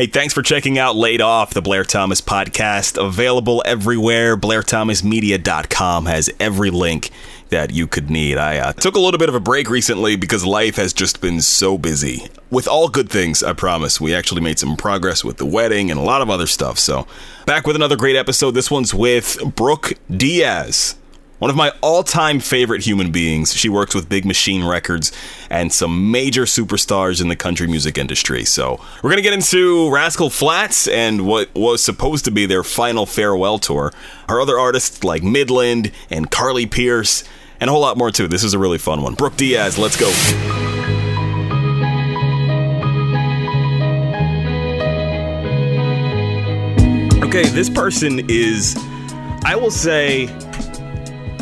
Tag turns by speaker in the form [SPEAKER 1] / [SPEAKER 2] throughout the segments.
[SPEAKER 1] Hey, thanks for checking out Laid Off, the Blair Thomas podcast. Available everywhere. BlairThomasMedia.com has every link that you could need. I uh, took a little bit of a break recently because life has just been so busy. With all good things, I promise. We actually made some progress with the wedding and a lot of other stuff. So, back with another great episode. This one's with Brooke Diaz. One of my all time favorite human beings. She works with Big Machine Records and some major superstars in the country music industry. So, we're going to get into Rascal Flatts and what was supposed to be their final farewell tour. Her other artists like Midland and Carly Pearce, and a whole lot more too. This is a really fun one. Brooke Diaz, let's go. Okay, this person is, I will say,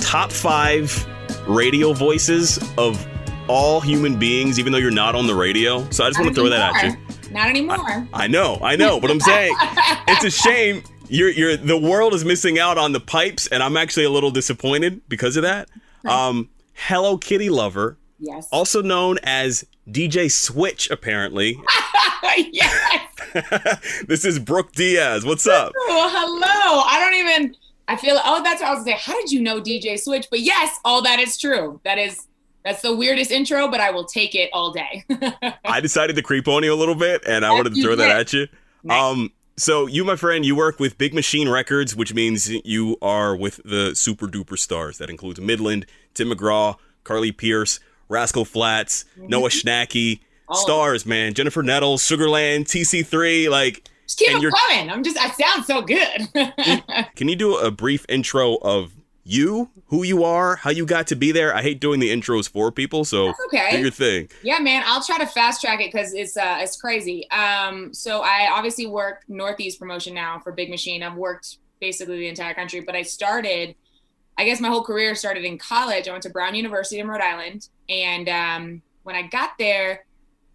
[SPEAKER 1] top five radio voices of all human beings, even though you're not on the radio. So I just want to throw that at you.
[SPEAKER 2] Not anymore.
[SPEAKER 1] I, I know, I know, but I'm saying it's a shame. You're, you're, the world is missing out on the pipes, and I'm actually a little disappointed because of that. Um, Hello Kitty lover,
[SPEAKER 2] yes.
[SPEAKER 1] also known as DJ Switch, apparently.
[SPEAKER 2] yes.
[SPEAKER 1] this is Brooke Diaz. What's up?
[SPEAKER 2] Oh, hello. I don't even. I feel. Oh, that's what I was gonna say. How did you know DJ Switch? But yes, all that is true. That is. That's the weirdest intro, but I will take it all day.
[SPEAKER 1] I decided to creep on you a little bit, and I wanted to throw that at you.
[SPEAKER 2] Nice.
[SPEAKER 1] Um, so you, my friend, you work with Big Machine Records, which means you are with the super duper stars. That includes Midland, Tim McGraw, Carly Pearce, Rascal Flatts, Noah Schnacky, stars, man. Jennifer Nettles, Sugarland, TC3. Like,
[SPEAKER 2] Just keep
[SPEAKER 1] And
[SPEAKER 2] it coming. I'm just. I sound so good.
[SPEAKER 1] can you do a brief intro of you, who you are, how you got to be there? I hate doing the intros for people, so
[SPEAKER 2] That's okay.
[SPEAKER 1] do your thing.
[SPEAKER 2] Yeah, man, I'll try to fast track it because it's uh it's crazy. Um, so I obviously work Northeast promotion now for Big Machine. I've worked basically the entire country, but I started, I guess my whole career started in college. I went to Brown University in Rhode Island, and um, when I got there,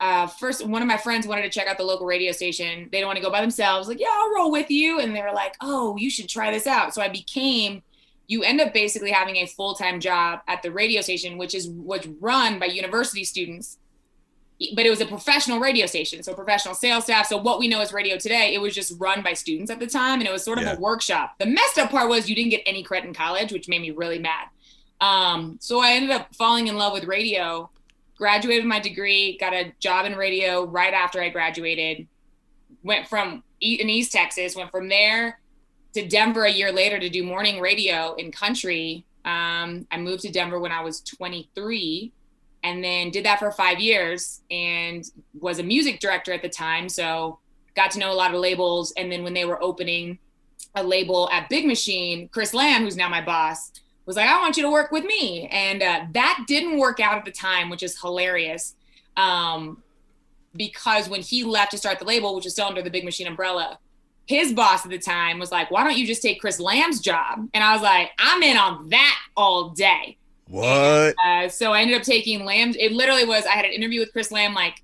[SPEAKER 2] uh, first one of my friends wanted to check out the local radio station. They don't want to go by themselves. Like, yeah, I'll roll with you, and they were like, oh, you should try this out. So I became you end up basically having a full-time job at the radio station which is was run by university students but it was a professional radio station so professional sales staff so what we know as radio today it was just run by students at the time and it was sort of
[SPEAKER 1] Yeah.
[SPEAKER 2] a workshop the messed up part was you didn't get any credit in college which made me really mad um, so i ended up falling in love with radio graduated my degree got a job in radio right after i graduated went from in east texas went from there to Denver a year later to do morning radio in country. Um, I moved to Denver when I was 23 and then did that for five years and was a music director at the time. So got to know a lot of labels. And then when they were opening a label at Big Machine, Chris Lamb, who's now my boss, was like, I want you to work with me. And uh, that didn't work out at the time, which is hilarious. Um, because when he left to start the label, which was still under the Big Machine umbrella, his boss at the time was like, "Why don't you just take Chris Lamb's job?" And I was like, "I'm in on that all day."
[SPEAKER 1] What?
[SPEAKER 2] Uh, so I ended up taking Lamb's. It literally was. I had an interview with Chris Lamb like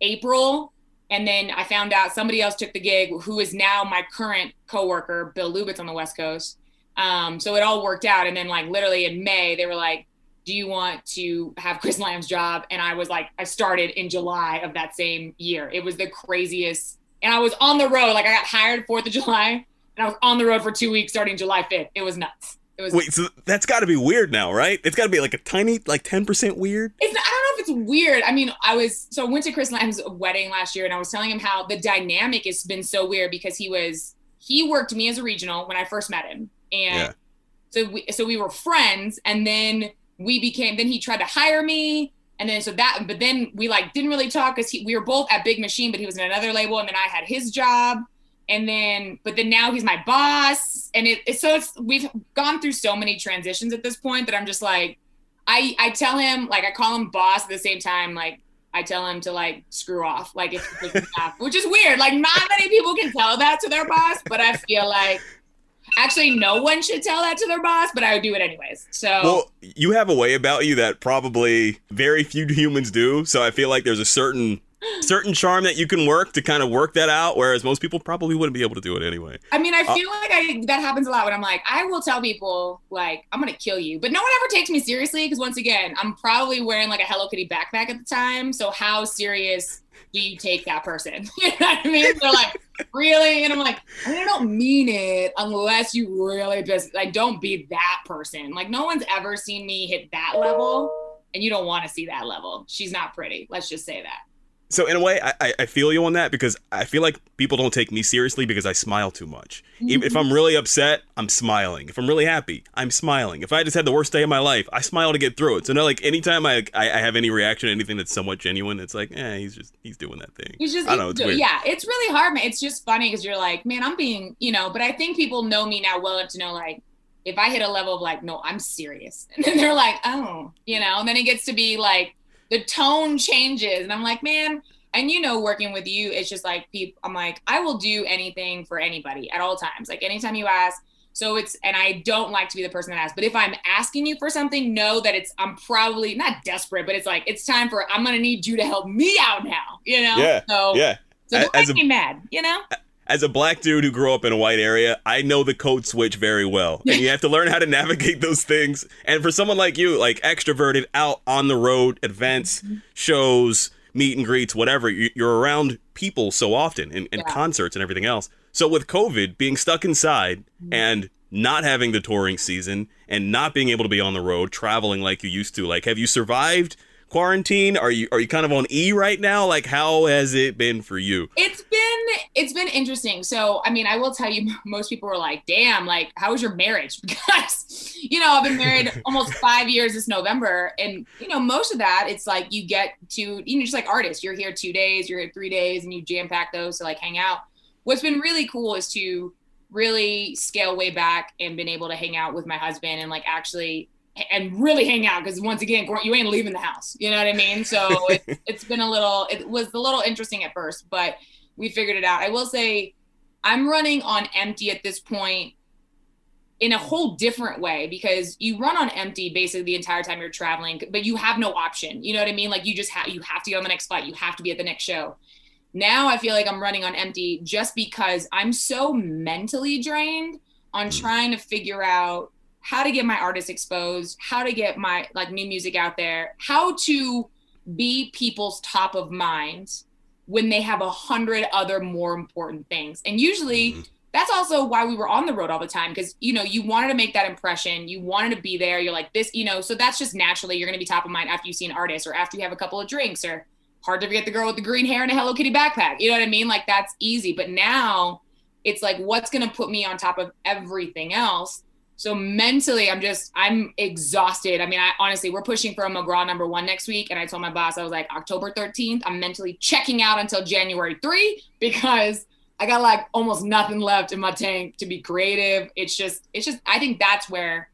[SPEAKER 2] April, and then I found out somebody else took the gig, who is now my current coworker, Bill Lubitz on the West Coast. Um, so it all worked out, and then like literally in May, they were like, "Do you want to have Chris Lamb's job?" And I was like, I started in July of that same year. It was the craziest, and I was on the road. Like I got hired Fourth of July, and I was on the road for two weeks starting July fifth. It was nuts. It was
[SPEAKER 1] Wait, so that's got to be weird now, right? It's got to be like a tiny, like 10% weird?
[SPEAKER 2] It's, I don't know if it's weird. I mean, I was so I went to Chris Lamb's wedding last year, and I was telling him how the dynamic has been so weird because he was he worked me as a regional when I first met him, and
[SPEAKER 1] Yeah.
[SPEAKER 2] so we so we were friends, and then we became. Then he tried to hire me, and then so that, but then we like didn't really talk because we were both at Big Machine, but he was in another label, and then I had his job. And then, but then now he's my boss, and it, it's so it's we've gone through so many transitions at this point that I'm just like, I I tell him like I call him boss at the same time like I tell him to like screw off like if which is weird. Like not many people can tell that to their boss, but I feel like actually no one should tell that to their boss, but I would do it anyways. So
[SPEAKER 1] Well, you have a way about you that probably very few humans do. So I feel like there's a certain certain charm that you can work to kind of work that out, whereas most people probably wouldn't be able to do it anyway.
[SPEAKER 2] I mean, I uh, feel like I that happens a lot when I'm like, I will tell people like I'm gonna kill you, but no one ever takes me seriously because once again, I'm probably wearing like a Hello Kitty backpack at the time. So how serious do you take that person? You know what I mean? They're like, really? And I'm like, I don't mean it unless you really just like don't be that person. Like no one's ever seen me hit that level and you don't want to see that level. She's not pretty. Let's just say that.
[SPEAKER 1] So in a way, I, I feel you on that because I feel like people don't take me seriously because I smile too much. Mm-hmm. If I'm really upset, I'm smiling. If I'm really happy, I'm smiling. If I just had the worst day of my life, I smile to get through it. So no, like anytime I I, I have any reaction to anything that's somewhat genuine, it's like, eh, he's just he's doing that thing.
[SPEAKER 2] He's just
[SPEAKER 1] I don't know. It's weird.
[SPEAKER 2] Yeah, it's really hard, man. It's just funny because you're like, man, I'm being, you know. But I think people know me now well enough to know like if I hit a level of like, no, I'm serious, and then they're like, oh, you know, and then it gets to be like the tone changes, and I'm like, man and you know working with you it's just like people i'm like i will do anything for anybody at all times. Like anytime you ask. So it's and i don't like to be the person that asks but if i'm asking you for something know that it's i'm probably not desperate but it's like it's time for i'm gonna need you to help me out now you know?
[SPEAKER 1] Yeah.
[SPEAKER 2] So
[SPEAKER 1] yeah.
[SPEAKER 2] so don't as make a, me mad you know
[SPEAKER 1] as a black dude who grew up in a white area, I know the code switch very well. And you have to learn how to navigate those things. And for someone like you, like extroverted, out on the road, events, mm-hmm. shows, meet and greets, whatever. You're around people so often and, and yeah. concerts and everything else. So with COVID, being stuck inside mm-hmm. and not having the touring season and not being able to be on the road, traveling like you used to, like, have you survived quarantine? Are you are you kind of on E right now? Like how has it been for you?
[SPEAKER 2] It's been it's been interesting. So I mean, I will tell you, most people were like, "Damn, like how was your marriage?" Because you know I've been married almost five years this November, and you know most of that it's like you get to you know just like artists, you're here two days, you're here three days, and you jam pack those to like hang out. What's been really cool is to really scale way back and been able to hang out with my husband and like actually and really hang out because once again you ain't leaving the house you know what i mean? So it, it's been a little it was a little interesting at first but we figured it out. I will say i'm running on empty at this point in a whole different way because you run on empty basically the entire time you're traveling but you have no option you know what i mean? Like you just have you have to go on the next flight you have to be at the next show. Now i feel like i'm running on empty just because i'm so mentally drained on mm. trying to figure out how to get my artists exposed, how to get my like new music out there, how to be people's top of mind when they have a hundred other more important things. And usually mm-hmm. that's also why we were on the road all the time because you know you wanted to make that impression, you wanted to be there. You're like this, you know. So that's just naturally you're going to be top of mind after you see an artist or after you have a couple of drinks or hard to forget the girl with the green hair and a Hello Kitty backpack. You know what I mean? Like that's easy. But now it's like what's going to put me on top of everything else so mentally, I'm just, I'm exhausted. I mean, I honestly, we're pushing for a McGraw number one next week. And I told my boss, I was like, October 13th, I'm mentally checking out until January 3 because I got like almost nothing left in my tank to be creative. It's just, it's just, I think that's where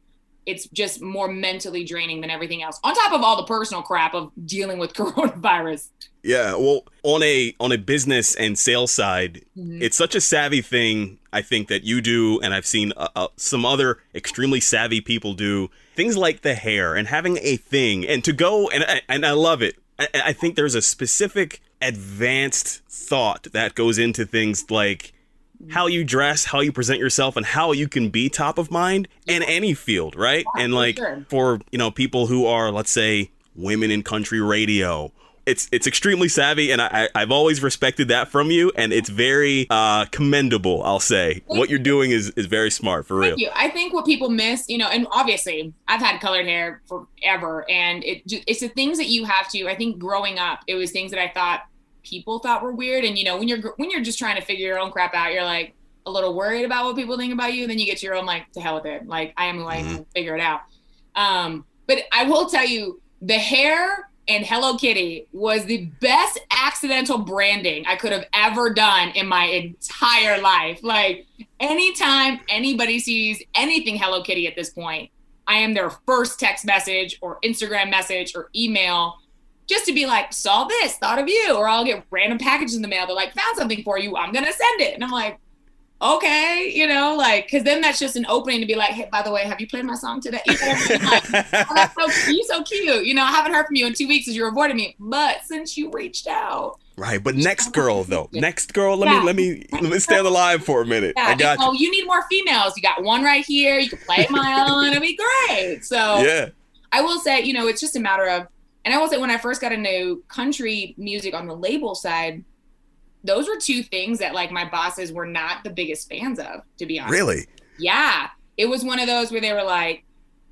[SPEAKER 2] it's just more mentally draining than everything else on top of all the personal crap of dealing with coronavirus
[SPEAKER 1] yeah well on a on a business and sales side mm-hmm. it's such a savvy thing i think that you do and i've seen uh, uh, some other extremely savvy people do things like the hair and having a thing and to go and and i love it I, I think there's a specific advanced thought that goes into things like how you dress, how you present yourself, and how you can be top of mind in any field, right? Yeah, and like for, sure. for you know people who are, let's say, women in country radio. It's it's extremely savvy, and I, I've always respected that from you, and it's very uh, commendable. I'll say Thank what you're doing is, is very smart for Thank
[SPEAKER 2] real. You. I think what people miss, you know, and obviously I've had colored hair forever, and it it's the things that you have to. I think growing up, it was things that I thought people thought were weird. And you know, when you're when you're just trying to figure your own crap out, you're like a little worried about what people think about you. And then you get to your own like to hell with it. Like I am going mm-hmm. figure it out. Um, but I will tell you, the hair and Hello Kitty was the best accidental branding I could have ever done in my entire life. Like anytime anybody sees anything Hello Kitty at this point, I am their first text message or Instagram message or email just to be like, saw this, thought of you, or I'll get random packages in the mail. They're like, found something for you. I'm gonna send it, and I'm like, okay, you know, like, because then that's just an opening to be like, hey, by the way, have you played my song today? You like, oh, that's so, you're so cute. You know, I haven't heard from you in two weeks as you're avoiding me, but since you reached out.
[SPEAKER 1] Right, but next girl though, next girl, let yeah. me let me let me stay on the line for a minute. Yeah, I got
[SPEAKER 2] you. you need more females. You got one right here. You can play my own. It'll be great. So
[SPEAKER 1] yeah,
[SPEAKER 2] I will say, you know, it's just a matter of And I will say when I first got into country music on the label side, those were two things that like my bosses were not the biggest fans of, to be honest.
[SPEAKER 1] Really?
[SPEAKER 2] Yeah. It was one of those where they were like,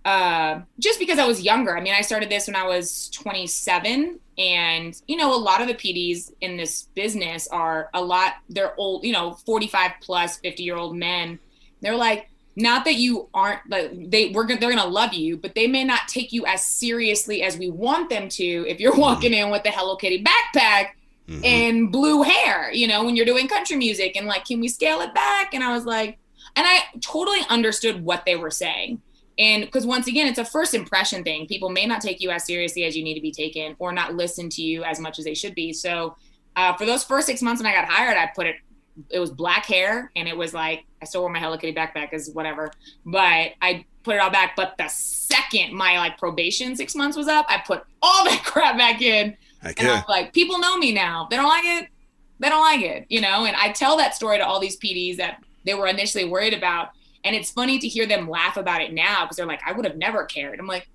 [SPEAKER 2] uh, just because I was younger. I mean, I started this when I was 27, and you know, a lot of the PDs in this business are a lot. They're old, you know, 45 plus, 50 year old men. They're like, not that you aren't like they we're they're gonna love you, but they may not take you as seriously as we want them to if you're walking in with the Hello Kitty backpack mm-hmm. and blue hair, you know, when you're doing country music and like, can we scale it back? And I was like, and I totally understood what they were saying. And because once again, it's a first impression thing. People may not take you as seriously as you need to be taken or not listen to you as much as they should be. So uh, for those first six months when I got hired, I put it, it was black hair and it was like, I still wore my Hello Kitty backpack as whatever, but I put it all back. But the second my like probation six months was up, I put all that crap back in. Okay. And I was like, people know me now. They don't like it. They don't like it, you know? And I tell that story to all these PDs that they were initially worried about. And it's funny to hear them laugh about it now because they're like, I would have never cared. I'm like,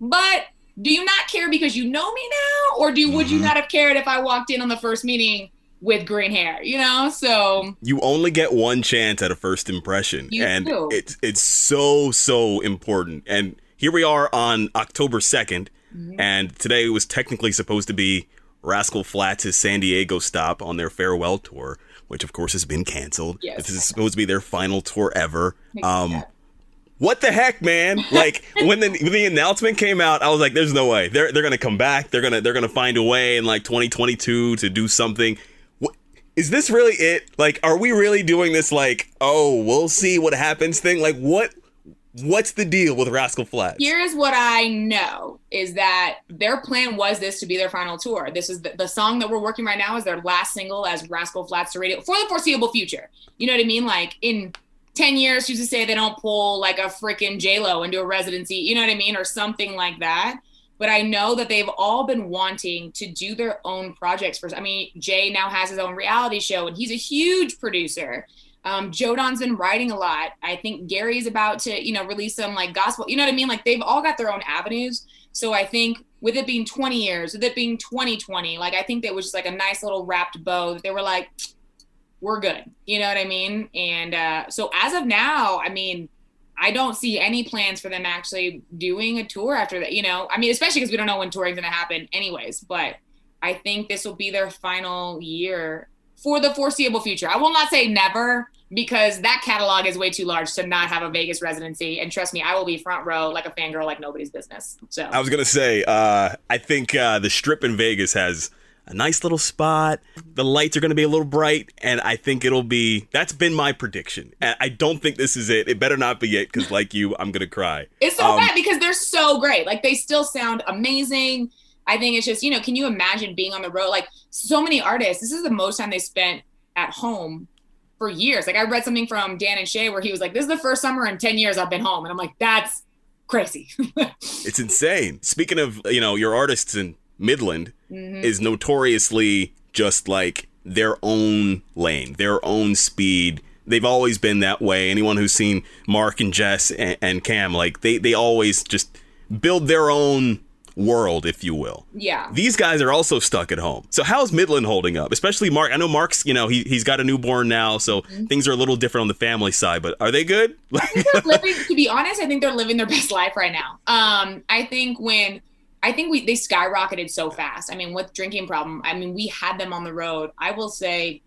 [SPEAKER 2] but do you not care because you know me now? Or do mm-hmm. would you mm-hmm. not have cared if I walked in on the first meeting with green hair, you know? So
[SPEAKER 1] you only get one chance at a first impression. and do. it's it's so, so important. And here we are on October 2nd, mm-hmm. and today was technically supposed to be Rascal Flatts' San Diego stop on their farewell tour which of course has been canceled. Yes. This is supposed to be their final tour ever. Um, what the heck, man? Like when the when the announcement came out, I was like, "There's no way they're they're gonna come back. They're gonna they're gonna find a way in like 2022 to do something." Is this really it? Like, are we really doing this? Like, oh, we'll see what happens thing. Like, what What's the deal with Rascal Flatts?
[SPEAKER 2] Here's what I know is that their plan was this to be their final tour. This is the, the song that we're working right now is their last single as Rascal Flatts to radio for the foreseeable future. You know what I mean? Like in 10 years, who's to say they don't pull like a freaking J-Lo into a residency, you know what I mean? Or something like that. But I know that they've all been wanting to do their own projects first. I mean, Jay now has his own reality show and he's a huge producer. Um, Joe Don's been writing a lot. I think Gary's about to, you know, release some like gospel. You know what I mean? Like they've all got their own avenues. So I think with it being 20 years, with it being 2020, like I think that was just like a nice little wrapped bow. That they were like, we're good. You know what I mean? And uh, so as of now, I mean, I don't see any plans for them actually doing a tour after that. You know, I mean, especially because we don't know when touring's going to happen, anyways. But I think this will be their final year for the foreseeable future. I will not say never because that catalog is way too large to not have a Vegas residency. And trust me, I will be front row like a fangirl like nobody's business. So
[SPEAKER 1] I was gonna say, uh, I think uh, the Strip in Vegas has a nice little spot. The lights are going to be a little bright, and I think it'll be. That's been my prediction. I don't think this is it. It better not be it because, like you, I'm going to cry.
[SPEAKER 2] It's so um, bad because they're so great. Like they still sound amazing. I think it's just, you know, can you imagine being on the road? Like so many artists, this is the most time they spent at home for years. Like I read something from Dan and Shay where he was like, This is the first summer in 10 years I've been home. And I'm like, that's crazy.
[SPEAKER 1] it's insane. Speaking of, you know, your artists in Midland mm-hmm. is notoriously just like their own lane, their own speed. They've always been that way. Anyone who's seen Mark and Jess and, and Cam, like they, they always just build their own world, if you will.
[SPEAKER 2] Yeah.
[SPEAKER 1] These guys are also stuck at home. So how's Midland holding up? Especially Mark. I know Mark's, you know, he he's got a newborn now, so mm-hmm. things are a little different on the family side, but are they good?
[SPEAKER 2] living, to be honest, I think they're living their best life right now. Um, I think when I think we they skyrocketed so fast. I mean, with drinking problem, I mean, we had them on the road. I will say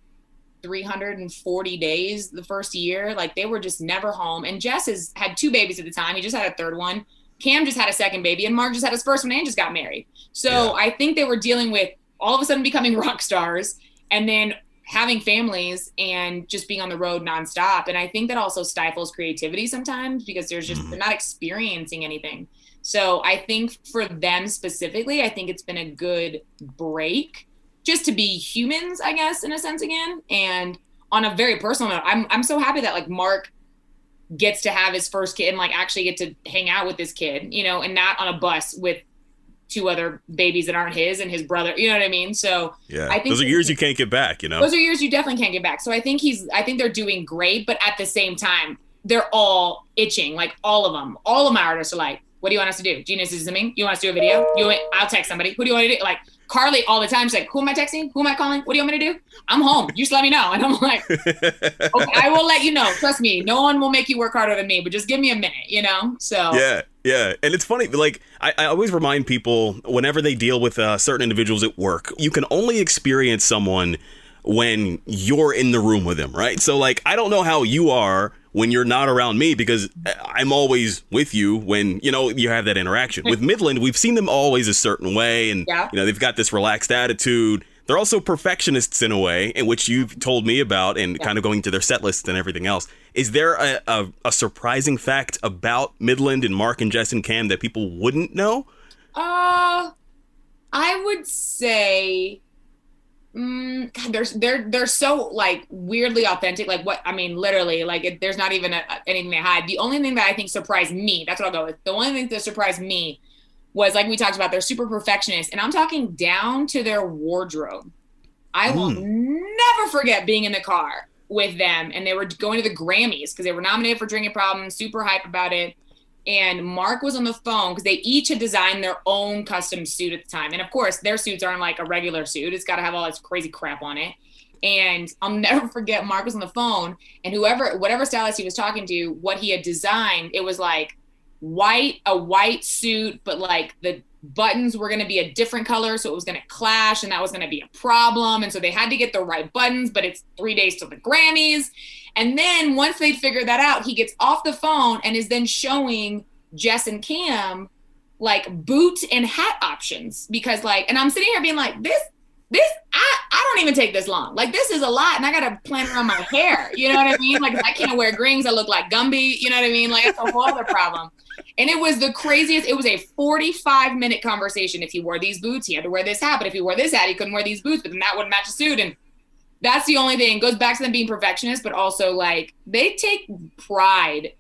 [SPEAKER 2] 340 days the first year. Like they were just never home. And Jess has had two babies at the time. He just had a third one. Cam just had a second baby, and Mark just had his first one and just got married. So yeah. I think they were dealing with all of a sudden becoming rock stars and then having families and just being on the road nonstop. And I think that also stifles creativity sometimes because there's just, mm. they're not experiencing anything. So I think for them specifically, I think it's been a good break just to be humans, I guess, in a sense again. And on a very personal note, I'm, I'm so happy that like Mark gets to have his first kid and like actually get to hang out with this kid, you know, and not on a bus with two other babies that aren't his and his brother. You know what I mean? So
[SPEAKER 1] yeah, I think those are years you can't get back. You know,
[SPEAKER 2] those are years you definitely can't get back. So I think he's, I think they're doing great, but at the same time, they're all itching. Like all of them, all of my artists are like, What do you want us to do? Genius is zooming. You want us to do a video? You want, I'll text somebody. Who do you want to do? Like Carly all the time. She's like, who am I texting? Who am I calling? What do you want me to do? I'm home. You just let me know. And I'm like, okay, I will let you know. Trust me. No one will make you work harder than me, but just give me a minute, you know? So
[SPEAKER 1] Yeah. Yeah, and it's funny. Like I, I always remind people whenever they deal with uh, certain individuals at work, you can only experience someone when you're in the room with them, right? So like I don't know how you are when you're not around me because I'm always with you when you know you have that interaction. with Midland, we've seen them always a certain way, and
[SPEAKER 2] Yeah.
[SPEAKER 1] you know they've got this relaxed attitude. They're also perfectionists in a way, in which you've told me about, and kind of going to their set lists and everything else. Is there a, a, a surprising fact about Midland and Mark and Jess and Cam that people wouldn't know?
[SPEAKER 2] Uh, I would say, mm, God, they're they're they're so like weirdly authentic. Like what I mean, literally, like it, there's not even a, anything they hide. The only thing that I think surprised me, that's what I'll go with. The only thing that surprised me was like we talked about, they're super perfectionist, and I'm talking down to their wardrobe. I will never forget being in the car with them, and they were going to the Grammys because they were nominated for Drinking Problems. Super hype about it and Mark was on the phone because they each had designed their own custom suit at the time. And of course, their suits aren't like a regular suit. It's got to have all this crazy crap on it. And I'll never forget Mark was on the phone and whoever whatever stylist he was talking to, what he had designed, it was like white, a white suit, but like the buttons were going to be a different color so it was going to clash and that was going to be a problem and so they had to get the right buttons but it's 3 days to the Grammys. And then once they figure that out, he gets off the phone and is then showing Jess and Cam like boot and hat options because like, and I'm sitting here being like, this, this, I, I don't even take this long. Like this is a lot, and I gotta plan around my hair. You know what I mean? Like I can't wear greens. I look like Gumby. You know what I mean? Like it's a whole other problem. And it was the craziest. It was a 45 minute conversation. If he wore these boots, he had to wear this hat. But if he wore this hat, he couldn't wear these boots. But then that wouldn't match the suit. And that's the only thing. It goes back to them being perfectionists, but also like they take pride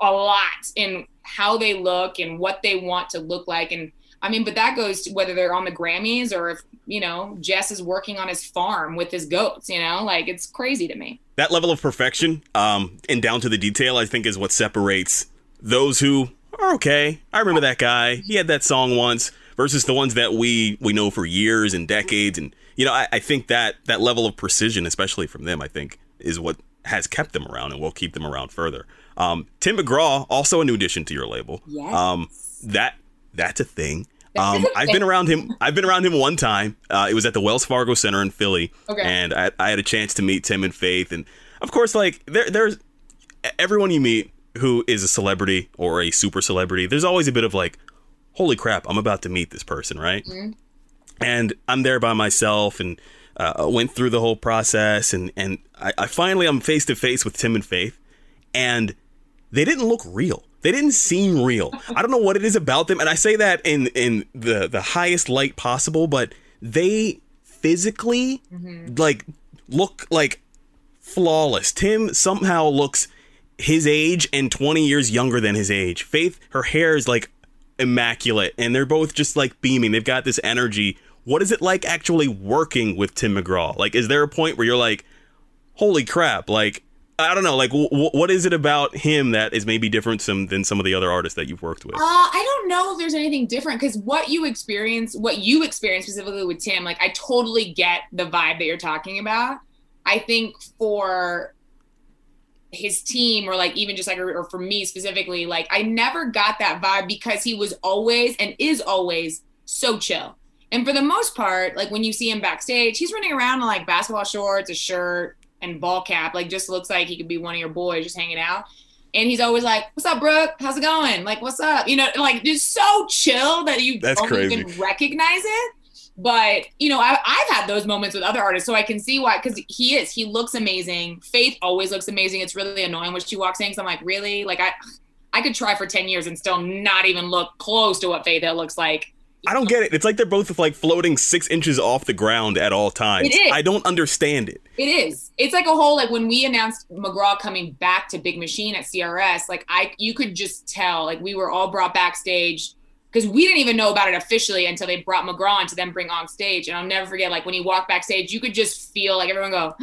[SPEAKER 2] a lot in how they look and what they want to look like. And I mean, but that goes to whether they're on the Grammys or if, you know, Jess is working on his farm with his goats, you know, like it's crazy to me.
[SPEAKER 1] That level of perfection um, and down to the detail, I think, is what separates those who are okay. I remember that guy. He had that song once versus the ones that we we know for years and decades. And you know, I, I think that that level of precision, especially from them, I think, is what has kept them around and will keep them around further. Um, Tim McGraw, also a new addition to your label.
[SPEAKER 2] Yes.
[SPEAKER 1] Um, that that's a thing. Um, I've been around him. I've been around him one time. Uh, it was at the Wells Fargo Center in Philly,
[SPEAKER 2] Okay.
[SPEAKER 1] and I, I had a chance to meet Tim and Faith, and of course, like there, there's everyone you meet who is a celebrity or a super celebrity. There's always a bit of like, holy crap, I'm about to meet this person, right?
[SPEAKER 2] Mm-hmm.
[SPEAKER 1] And I'm there by myself, and uh, went through the whole process, and and I, I finally I'm face to face with Tim and Faith, and they didn't look real. They didn't seem real. I don't know what it is about them, and I say that in in the the highest light possible, but they physically mm-hmm. like look like flawless. Tim somehow looks his age and 20 years younger than his age. Faith, her hair is like immaculate and they're both just like beaming. They've got this energy. What is it like actually working with Tim McGraw? Like is there a point where you're like holy crap, like I don't know, like w- what is it about him that is maybe different some, than some of the other artists that you've worked with?
[SPEAKER 2] Uh, I don't know if there's anything different because what you experience, what you experience specifically with Tim, like I totally get the vibe that you're talking about. I think for his team or like even just like or for me specifically, like I never got that vibe because he was always and is always so chill. And for the most part, like when you see him backstage, he's running around in like basketball shorts, a shirt, and ball cap. Like just looks like he could be one of your boys just hanging out. And he's always like, "What's up, Brooke? How's it going? Like, what's up?" You know, like just so chill that you
[SPEAKER 1] That's
[SPEAKER 2] don't
[SPEAKER 1] crazy.
[SPEAKER 2] even recognize it. But you know, I, I've had those moments with other artists, so I can see why. Because he is, he looks amazing. Faith always looks amazing. It's really annoying when she walks in because I'm like, really? Like I, I could try for ten years and still not even look close to what Faith Hill looks like.
[SPEAKER 1] I don't get it. It's like they're both like floating six inches off the ground at all times.
[SPEAKER 2] It is.
[SPEAKER 1] I don't understand it.
[SPEAKER 2] It is. It's like a whole like when we announced McGraw coming back to Big Machine at CRS, like I you could just tell like we were all brought backstage because we didn't even know about it officially until they brought McGraw on to then bring on stage. And I'll never forget like when he walked backstage, you could just feel like everyone go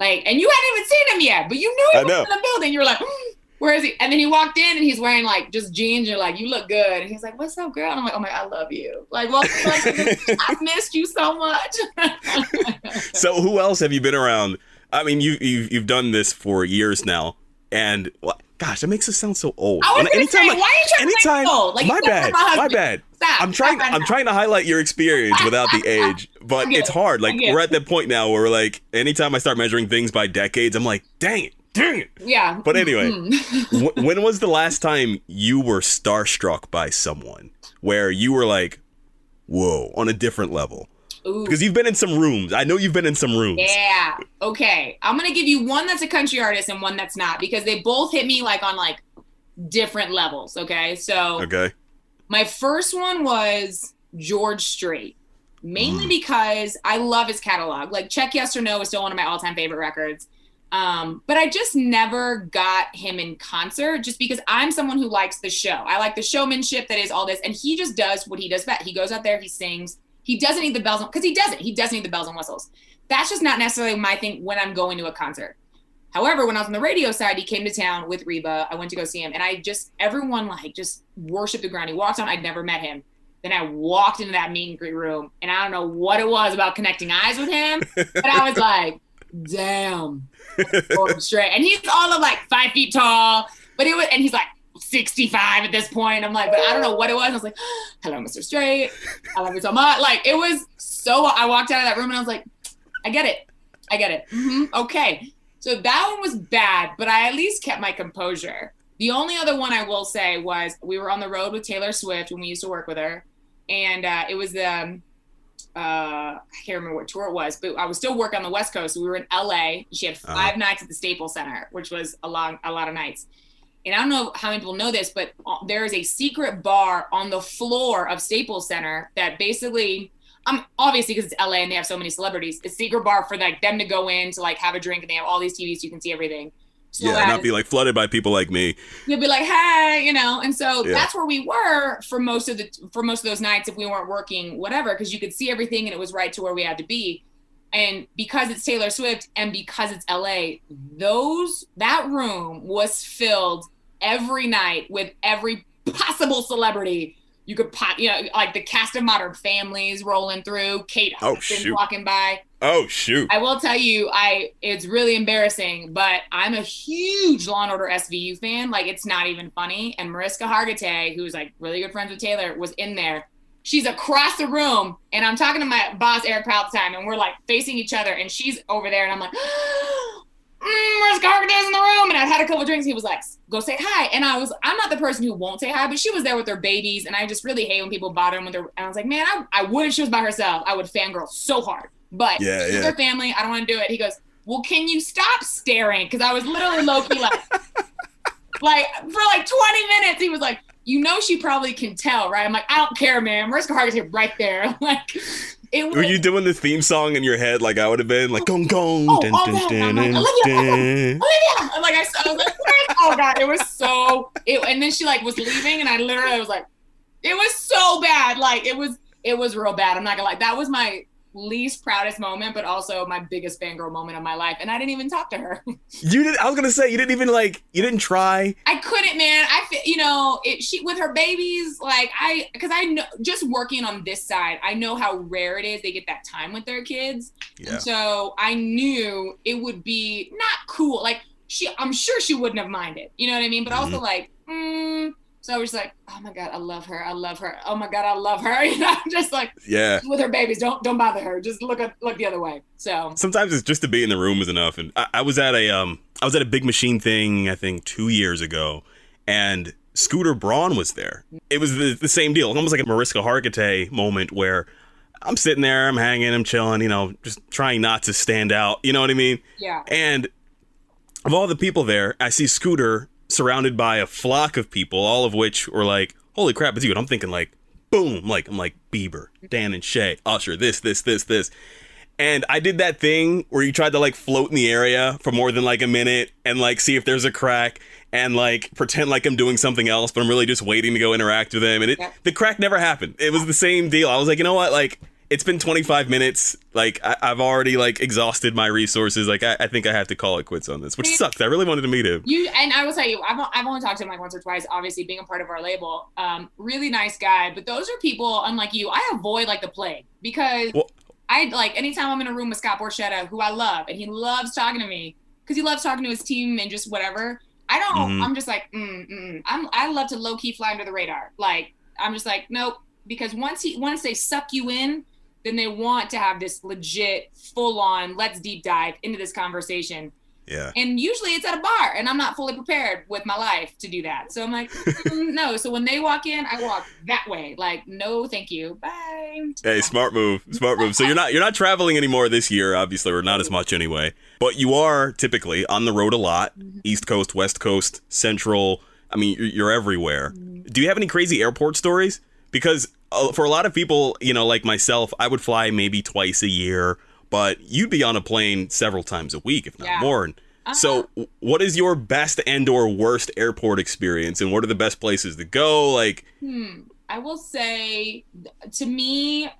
[SPEAKER 2] like, and you hadn't even seen him yet, but you knew he
[SPEAKER 1] I
[SPEAKER 2] was
[SPEAKER 1] know.
[SPEAKER 2] in the building. You were like, hmm. Where is he? And then he walked in and he's wearing like just jeans. You're like, you look good. And he's like, what's up, girl? And I'm like, oh my, I love you. Like, well, I missed you so much.
[SPEAKER 1] so who else have you been around? I mean, you you've, you've done this for years now, and well, gosh, that makes us sound so old.
[SPEAKER 2] I was
[SPEAKER 1] And
[SPEAKER 2] gonna say, why are you trying to
[SPEAKER 1] anytime,
[SPEAKER 2] make old? Like,
[SPEAKER 1] my bad, my
[SPEAKER 2] husband.
[SPEAKER 1] bad.
[SPEAKER 2] Stop.
[SPEAKER 1] I'm trying.
[SPEAKER 2] Right
[SPEAKER 1] I'm
[SPEAKER 2] now.
[SPEAKER 1] trying to highlight your experience without the age, but it's hard. Like we're at that point now where we're like, anytime I start measuring things by decades, I'm like, dang it, dang it.
[SPEAKER 2] Yeah.
[SPEAKER 1] But anyway,
[SPEAKER 2] Mhm.
[SPEAKER 1] Wh- when was the last time you were starstruck by someone where you were like, whoa, on a different level?
[SPEAKER 2] Ooh.
[SPEAKER 1] Because you've been in some rooms. I know you've been in some rooms.
[SPEAKER 2] Yeah. Okay. I'm gonna give you one that's a country artist and one that's not because they both hit me like on like different levels. Okay. So
[SPEAKER 1] Okay.
[SPEAKER 2] my first one was George Strait, mainly
[SPEAKER 1] Mm.
[SPEAKER 2] because I love his catalog. Like Check Yes or No is still one of my all-time favorite records. Um, but I just never got him in concert just because I'm someone who likes the show. I like the showmanship that is all this, and he just does what he does best. He goes out there, he sings. He doesn't need the bells because he doesn't. He doesn't need the bells and whistles. That's just not necessarily my thing when I'm going to a concert. However, when I was on the radio side, he came to town with Reba. I went to go see him, and I just everyone like just worshiped the ground. He walked on. I'd never met him. Then I walked into that meet and greet room, and I don't know what it was about connecting eyes with him, but I was like, "Damn, Strait." And he's all of like five feet tall, but it was, and he's like 65 at this point. I'm like, but I don't know what it was. I was like, "Hello, Mr. Strait. I love you so much." Like it was so. I walked out of that room, and I was like, "I get it. I get it. hmm Okay." So that one was bad, but I at least kept my composure. The only other one I will say was we were on the road with Taylor Swift when we used to work with her, and uh, it was um, uh, I can't remember what tour it was, but I was still working on the West Coast. We were in LA. She had 5
[SPEAKER 1] Uh-huh.
[SPEAKER 2] nights at the Staples Center, which was a long, a lot of nights. And I don't know how many people know this, but uh, there is a secret bar on the floor of Staples Center that basically, um, obviously because it's LA and they have so many celebrities, it's a secret bar for like them to go in to like have a drink and they have all these TVs so you can see everything. So
[SPEAKER 1] Yeah, not be like flooded by people like me.
[SPEAKER 2] You'll be like, hey, you know, and so
[SPEAKER 1] Yeah.
[SPEAKER 2] that's where we were for most of the for most of those nights if we weren't working, whatever, because you could see everything and it was right to where we had to be. And because it's Taylor Swift and because it's LA, those that room was filled every night with every possible celebrity you could pop, you know, like the cast of Modern Families rolling through, Kate
[SPEAKER 1] Oh,
[SPEAKER 2] Hudson walking by.
[SPEAKER 1] Oh shoot.
[SPEAKER 2] I will tell you, I it's really embarrassing, but I'm a huge Law and Order SVU fan. Like it's not even funny. And Mariska Hargitay, who's like really good friends with Taylor, was in there. She's across the room, and I'm talking to my boss Eric Powell time, and we're like facing each other, and she's over there, and I'm like, oh, mm, Hargitay's in the room, and I'd had a couple drinks. He was like, "Go say hi," and I was, I'm not the person who won't say hi, but she was there with her babies, and I just really hate when people bother them with their. And I was like, man, I, I would if she was by herself. I would fangirl so hard, but
[SPEAKER 1] Yeah,
[SPEAKER 2] she's
[SPEAKER 1] yeah.
[SPEAKER 2] her family. I don't want to do it. He goes, well, can you stop staring? Because I was literally low key like, like for like 20 minutes. He was like, you know, she probably can tell, right? I'm like, I don't care, man. Mariska Hargitay right there. like, was.
[SPEAKER 1] Were you doing the theme song in your head like I would have been like gong gong
[SPEAKER 2] Oh,
[SPEAKER 1] dun,
[SPEAKER 2] all
[SPEAKER 1] dun, dun, dun,
[SPEAKER 2] Olivia. Olivia! Like I, I was like, oh god, it was so. It, and then she like was leaving, and I literally was like, it was so bad. Like it was, it was real bad. I'm not gonna lie. That was my least proudest moment, but also my biggest fangirl moment of my life. And I didn't even talk to her.
[SPEAKER 1] You did I was gonna say you didn't even like you didn't try.
[SPEAKER 2] I couldn't, man. I, you know, it, she with her babies, like I, because I know just working on this side, I know how rare it is they get that time with their kids.
[SPEAKER 1] Yeah.
[SPEAKER 2] And so I knew it would be not cool. Like she, I'm sure she wouldn't have minded. You know what I mean? But also like, mm, so I was like, oh my god, I love her. I love her. Oh my god, I love her. You know, just like
[SPEAKER 1] Yeah.
[SPEAKER 2] with her babies, don't don't bother her. Just look at look the other way. So
[SPEAKER 1] Sometimes it's just to be in the room is enough. And I, I was at a um I was at a big machine thing I think two years ago, and Scooter Braun was there. It was the, the same deal, almost like a Mariska Hargitay moment where I'm sitting there, I'm hanging, I'm chilling, you know, just trying not to stand out. You know what I mean?
[SPEAKER 2] yeah,
[SPEAKER 1] And of all the people there, I see Scooter surrounded by a flock of people, all of which were like, "Holy crap, it's you!" And I'm thinking like, boom, like I'm like Bieber, Dan and Shay, Usher, this, this, this, this. And I did that thing where you tried to like float in the area for more than like a minute and like see if there's a crack and like pretend like I'm doing something else, but I'm really just waiting to go interact with him. And it the crack never happened. It was the same deal. I was like, you know what, like. It's been 25 minutes. Like I, have already like exhausted my resources. Like I, I, think I have to call it quits on this, which sucks. I really wanted to meet him.
[SPEAKER 2] You and I will tell you, I've, I've only talked to him like once or twice. Obviously, being a part of our label, um, really nice guy. But those are people unlike you. I avoid like the plague because well, I like anytime I'm in a room with Scott Borchetta, who I love, and he loves talking to me because he loves talking to his team and just whatever. I don't. Mm-hmm. I'm just like, mm, mm. I'm. I love to low key fly under the radar. Like I'm just like, nope. Because once he once they suck you in, then they want to have this legit, full on, let's deep dive into this conversation.
[SPEAKER 1] Yeah.
[SPEAKER 2] And usually it's at a bar, and I'm not fully prepared with my life to do that. So I'm like, mm, no. So when they walk in, I walk that way. Like, no, thank you. Bye.
[SPEAKER 1] Hey, smart move. Smart move. So you're not you're not traveling anymore this year, obviously, or not as much anyway. But you are typically on the road a lot. Mm-hmm. East Coast, West Coast, Central. I mean, you're, you're everywhere. Mm-hmm. Do you have any crazy airport stories? Because for a lot of people, you know, like myself, I would fly maybe twice a year, but you'd be on a plane several times a week, if not yeah. more. Uh-huh. So, what is your best and/or worst airport experience, and what are the best places to go? Like,
[SPEAKER 2] hmm, I will say, to me,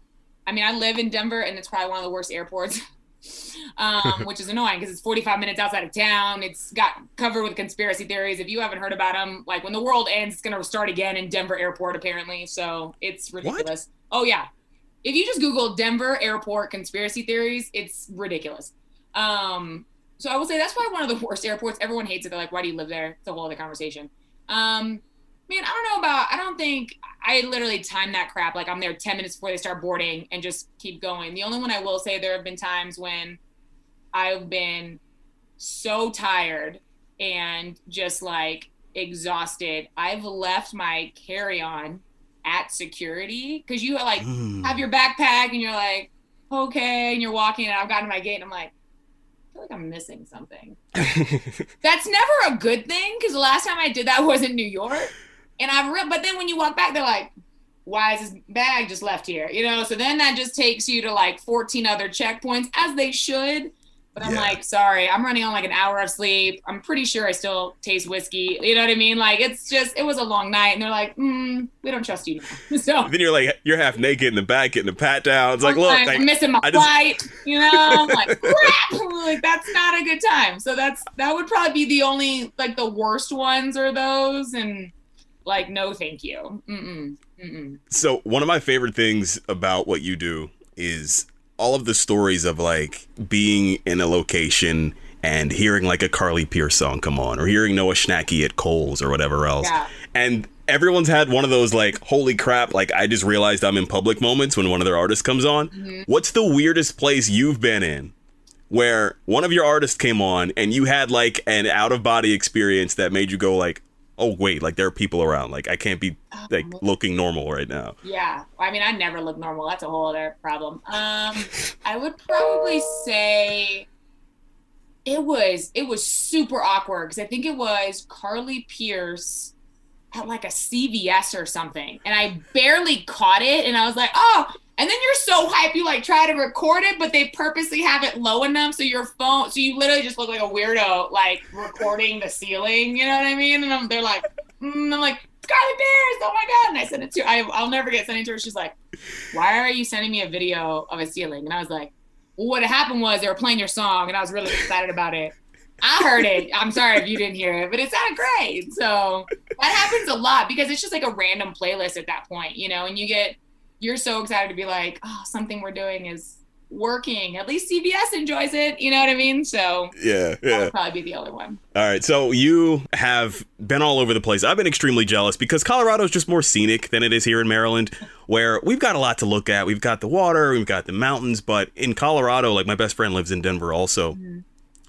[SPEAKER 2] I mean, I live in Denver, and it's probably one of the worst airports um, which is annoying because it's 45 minutes outside of town. It's got covered with conspiracy theories. If you haven't heard about them, like when the world ends, it's going to start again in Denver Airport, apparently. So it's ridiculous. What? Oh, yeah. If you just Google Denver Airport conspiracy theories, it's ridiculous. Um, so I will say that's probably one of the worst airports. Everyone hates it. They're like, why do you live there? It's a whole other conversation. Um, man, I don't know about, I don't think I literally time that crap. Like I'm there 10 minutes before they start boarding and just keep going. The only one I will say, there have been times when I've been so tired and just like exhausted. I've left my carry on at security because you like mm. have your backpack and you're like, okay, and you're walking and I've gotten to my gate and I'm like, I feel like I'm missing something. That's never a good thing because the last time I did that was in New York. And I've real, but then when you walk back, they're like, why is this bag just left here? You know, so then that just takes you to like 14 other checkpoints, as they should. But I'm yeah. like, sorry, I'm running on like an hour of sleep. I'm pretty sure I still taste whiskey. You know what I mean? Like, it's just, it was a long night. And they're like, mm, we don't trust you. So
[SPEAKER 1] then you're like, you're half naked in the back, getting a pat down. It's like, look,
[SPEAKER 2] I'm missing my I flight. Just... You know, I'm like, crap. like, that's not a good time. So that's, that would probably be the only, like, the worst ones are those. And, like, no, thank you. Mm-mm. Mm-mm.
[SPEAKER 1] So one of my favorite things about what you do is all of the stories of like being in a location and hearing like a Carly Pearce song come on, or hearing Noah Schnacky at Kohl's or whatever else. Yeah. And everyone's had one of those like, holy crap, like I just realized I'm in public moments when one of their artists comes on. Mm-hmm. What's the weirdest place you've been in where one of your artists came on and you had like an out of body experience that made you go like, oh wait, like there are people around. Like I can't be like um, looking normal right now.
[SPEAKER 2] Yeah, I mean I never look normal. That's a whole other problem. Um, I would probably say it was it was super awkward because I think it was Carly Pearce at like a CVS or something, and I barely caught it, and I was like, oh, and then you're so hype, you like try to record it, but they purposely have it low enough so your phone, so you literally just look like a weirdo, like recording the ceiling. You know what I mean? And I'm, they're like, mm, I'm like, Scarlet Bears, oh my god! And I sent it to, I, I'll never get sent it to her. She's like, why are you sending me a video of a ceiling? And I was like, well, what happened was they were playing your song, and I was really excited about it. I heard it. I'm sorry if you didn't hear it, but it sounded great. So that happens a lot because it's just like a random playlist at that point, you know, and you get you're so excited to be like, oh, something we're doing is working. At least CVS enjoys it. You know what I mean? So
[SPEAKER 1] yeah, yeah.
[SPEAKER 2] That would probably be the other one.
[SPEAKER 1] All right. So you have been all over the place. I've been extremely jealous because Colorado is just more scenic than it is here in Maryland, where we've got a lot to look at. We've got the water, we've got the mountains, but in Colorado, like my best friend lives in Denver also. Mm-hmm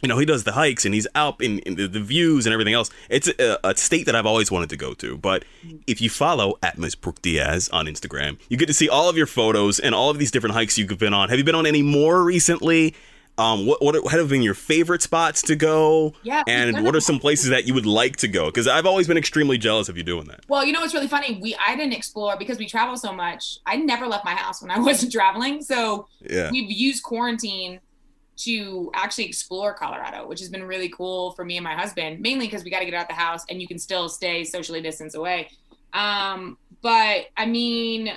[SPEAKER 1] you know, he does the hikes and he's out in, in the, the, views and everything else. It's a, a, state that I've always wanted to go to. But if you follow at Miss Brooke Diaz on Instagram, you get to see all of your photos and all of these different hikes you've been on. Have you been on any more recently? Um, what, what have been your favorite spots to go?
[SPEAKER 2] Yeah.
[SPEAKER 1] And what are some places that you would like to go? Because I've always been extremely jealous of you doing that.
[SPEAKER 2] Well, you know what's really funny? We I didn't explore because we travel so much. I never left my house when I wasn't traveling. So
[SPEAKER 1] yeah.
[SPEAKER 2] we've used quarantine to actually explore Colorado, which has been really cool for me and my husband, mainly because we got to get out of the house and you can still stay socially distanced away. Um, but I mean,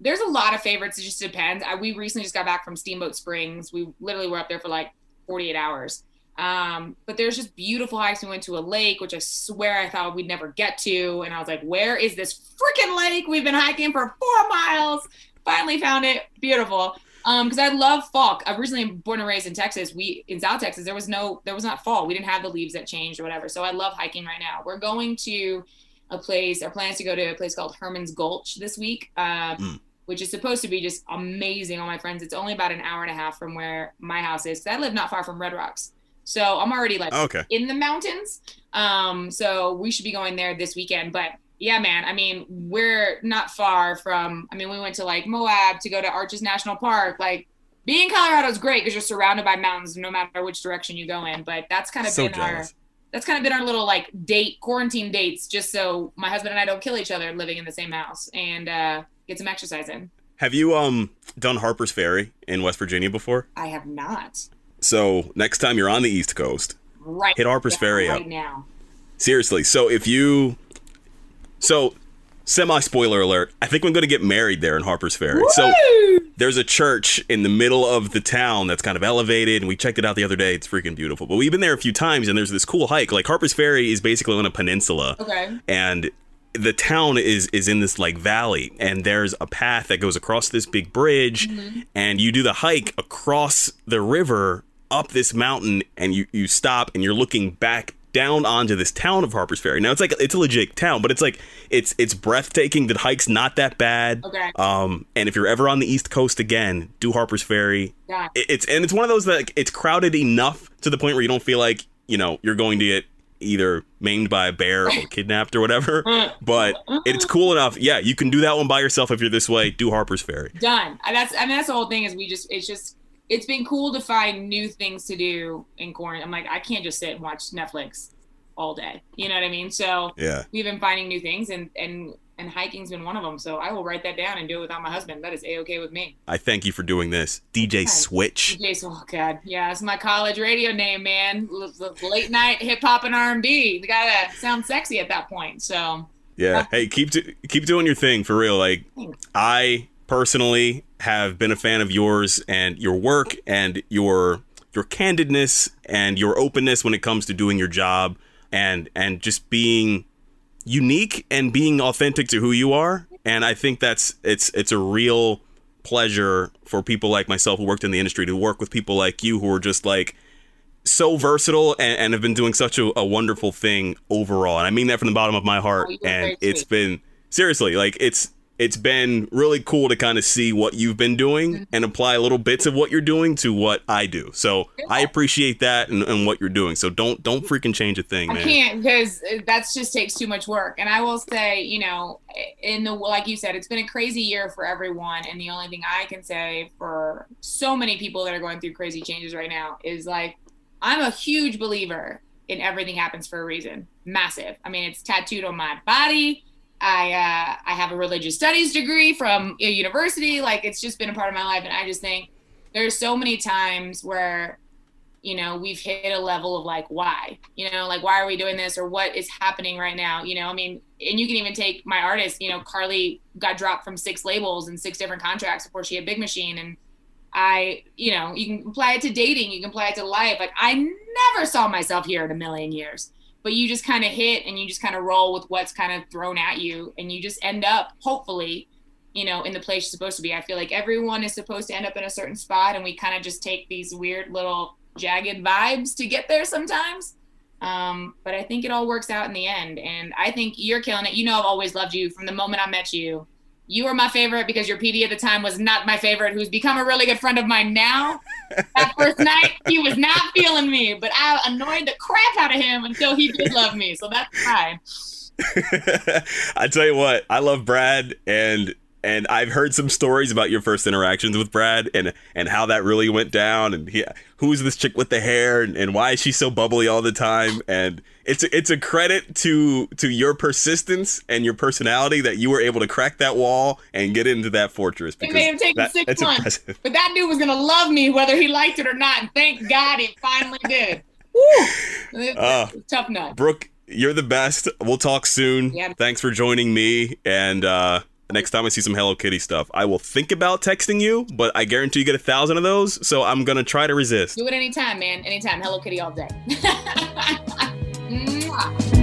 [SPEAKER 2] there's a lot of favorites. It just depends. I, we recently just got back from Steamboat Springs. We literally were up there for like 48 hours. Um, but there's just beautiful hikes. We went to a lake, which I swear I thought we'd never get to. And I was like, where is this freaking lake? We've been hiking for four miles. Finally found it. Beautiful. Um, because I love fall. I'm originally born and raised in Texas. We in South Texas, there was no, there was not fall. We didn't have the leaves that changed or whatever. So I love hiking right now. We're going to a place. Our plans to go to a place called Herman's Gulch this week. Um, mm which is supposed to be just amazing. All my friends, it's only about an hour and a half from where my house is. Cause I live not far from Red Rocks. So I'm already like
[SPEAKER 1] okay.
[SPEAKER 2] in the mountains. Um, so we should be going there this weekend. But yeah, man, I mean, we're not far from, I mean, we went to like Moab to go to Arches National Park. Like being in Colorado is great because you're surrounded by mountains no matter which direction you go in. But that's kind of so been jealous. our, that's kind of been our little like date, quarantine dates, just so my husband and I don't kill each other living in the same house and uh, get some exercise in.
[SPEAKER 1] Have you um done Harper's Ferry in West Virginia before?
[SPEAKER 2] I have not.
[SPEAKER 1] So next time you're on the East Coast,
[SPEAKER 2] right,
[SPEAKER 1] hit Harper's
[SPEAKER 2] yeah,
[SPEAKER 1] Ferry
[SPEAKER 2] right
[SPEAKER 1] up.
[SPEAKER 2] now.
[SPEAKER 1] Seriously. So if you, so semi spoiler alert, I think I'm going to get married there in Harper's Ferry.
[SPEAKER 2] Woo!
[SPEAKER 1] So there's a church in the middle of the town that's kind of elevated, and we checked it out the other day. It's freaking beautiful. But we've been there a few times, and there's this cool hike. Like Harper's Ferry is basically on a peninsula.
[SPEAKER 2] Okay.
[SPEAKER 1] And the town is is in this like valley and there's a path that goes across this big bridge mm-hmm. and you do the hike across the river up this mountain and you you stop and you're looking back down onto this town of Harper's Ferry. Now it's like it's a legit town, but it's like it's it's breathtaking. The hike's not that bad.
[SPEAKER 2] Okay.
[SPEAKER 1] Um, and if you're ever on the East Coast again, do Harper's Ferry.
[SPEAKER 2] Yeah.
[SPEAKER 1] It, it's and it's one of those that like, it's crowded enough to the point where you don't feel like you know you're going to get either maimed by a bear or kidnapped or whatever. but it's cool enough. Yeah, you can do that one by yourself if you're this way. Do Harper's Ferry.
[SPEAKER 2] Done. And that's I mean that's the whole thing is we just it's just it's been cool to find new things to do in quarantine. I'm like I can't just sit and watch Netflix all day. You know what I mean? So
[SPEAKER 1] yeah,
[SPEAKER 2] we've been finding new things and and and hiking's been one of them. So I will write that down and do it without my husband. That is a okay with me.
[SPEAKER 1] I thank you for doing this, DJ Switch.
[SPEAKER 2] DJ, oh god, yeah, it's my college radio name, man. Late night hip hop and R and B. You gotta sound sexy at that point. So
[SPEAKER 1] yeah, hey, keep do- keep doing your thing for real. Like thanks. I personally have been a fan of yours and your work and your your candidness and your openness when it comes to doing your job and and just being unique and being authentic to who you are. And I think that's it's it's a real pleasure for people like myself who worked in the industry to work with people like you who are just like so versatile and, and have been doing such a, a, wonderful thing overall. And I mean that from the bottom of my heart. Oh, and it's been seriously like it's it's been really cool to kind of see what you've been doing mm-hmm. and apply little bits of what you're doing to what I do. So I appreciate that and, and what you're doing. So don't don't freaking change a thing, man.
[SPEAKER 2] I can't because that just takes too much work. And I will say, you know, in the like you said, it's been a crazy year for everyone. And the only thing I can say for so many people that are going through crazy changes right now is like I'm a huge believer in everything happens for a reason. Massive. I mean, it's tattooed on my body I uh, I have a religious studies degree from a university. Like it's just been a part of my life, and I just think there's so many times where you know we've hit a level of like why you know like why are we doing this or what is happening right now? You know i mean and you can even take my artist you know carly got dropped from six labels and six different contracts before she had big machine. And i you know you can apply it to dating you can apply it to life. Like i never saw myself here in a million years but you just kind of hit and you just kind of roll with what's kind of thrown at you and you just end up hopefully you know in the place you're supposed to be. I feel like everyone is supposed to end up in a certain spot and we kind of just take these weird little jagged vibes to get there sometimes. Um, but i think it all works out in the end and i think you're killing it. You know i've always loved you from the moment i met you. You were my favorite because your PD at the time was not my favorite, who's become a really good friend of mine now. That first night, he was not feeling me, but I annoyed the crap out of him until he did love me. So that's fine.
[SPEAKER 1] I tell you what, I love Brad, and and I've heard some stories about your first interactions with Brad and and how that really went down and he, who's this chick with the hair and, and why is she so bubbly all the time and it's a, it's a credit to to your persistence and your personality that you were able to crack that wall and get into that fortress.
[SPEAKER 2] It may have taken that, six months, impressive. but that dude was gonna love me whether he liked it or not, and thank God he finally did. Woo! Uh, tough nut.
[SPEAKER 1] Brooke, you're the best. We'll talk soon.
[SPEAKER 2] Yeah.
[SPEAKER 1] Thanks for joining me and. uh next time I see some Hello Kitty stuff, I will think about texting you, but I guarantee you get a thousand of those, so I'm gonna try to resist.
[SPEAKER 2] Do it anytime, man. Anytime. Hello Kitty all day.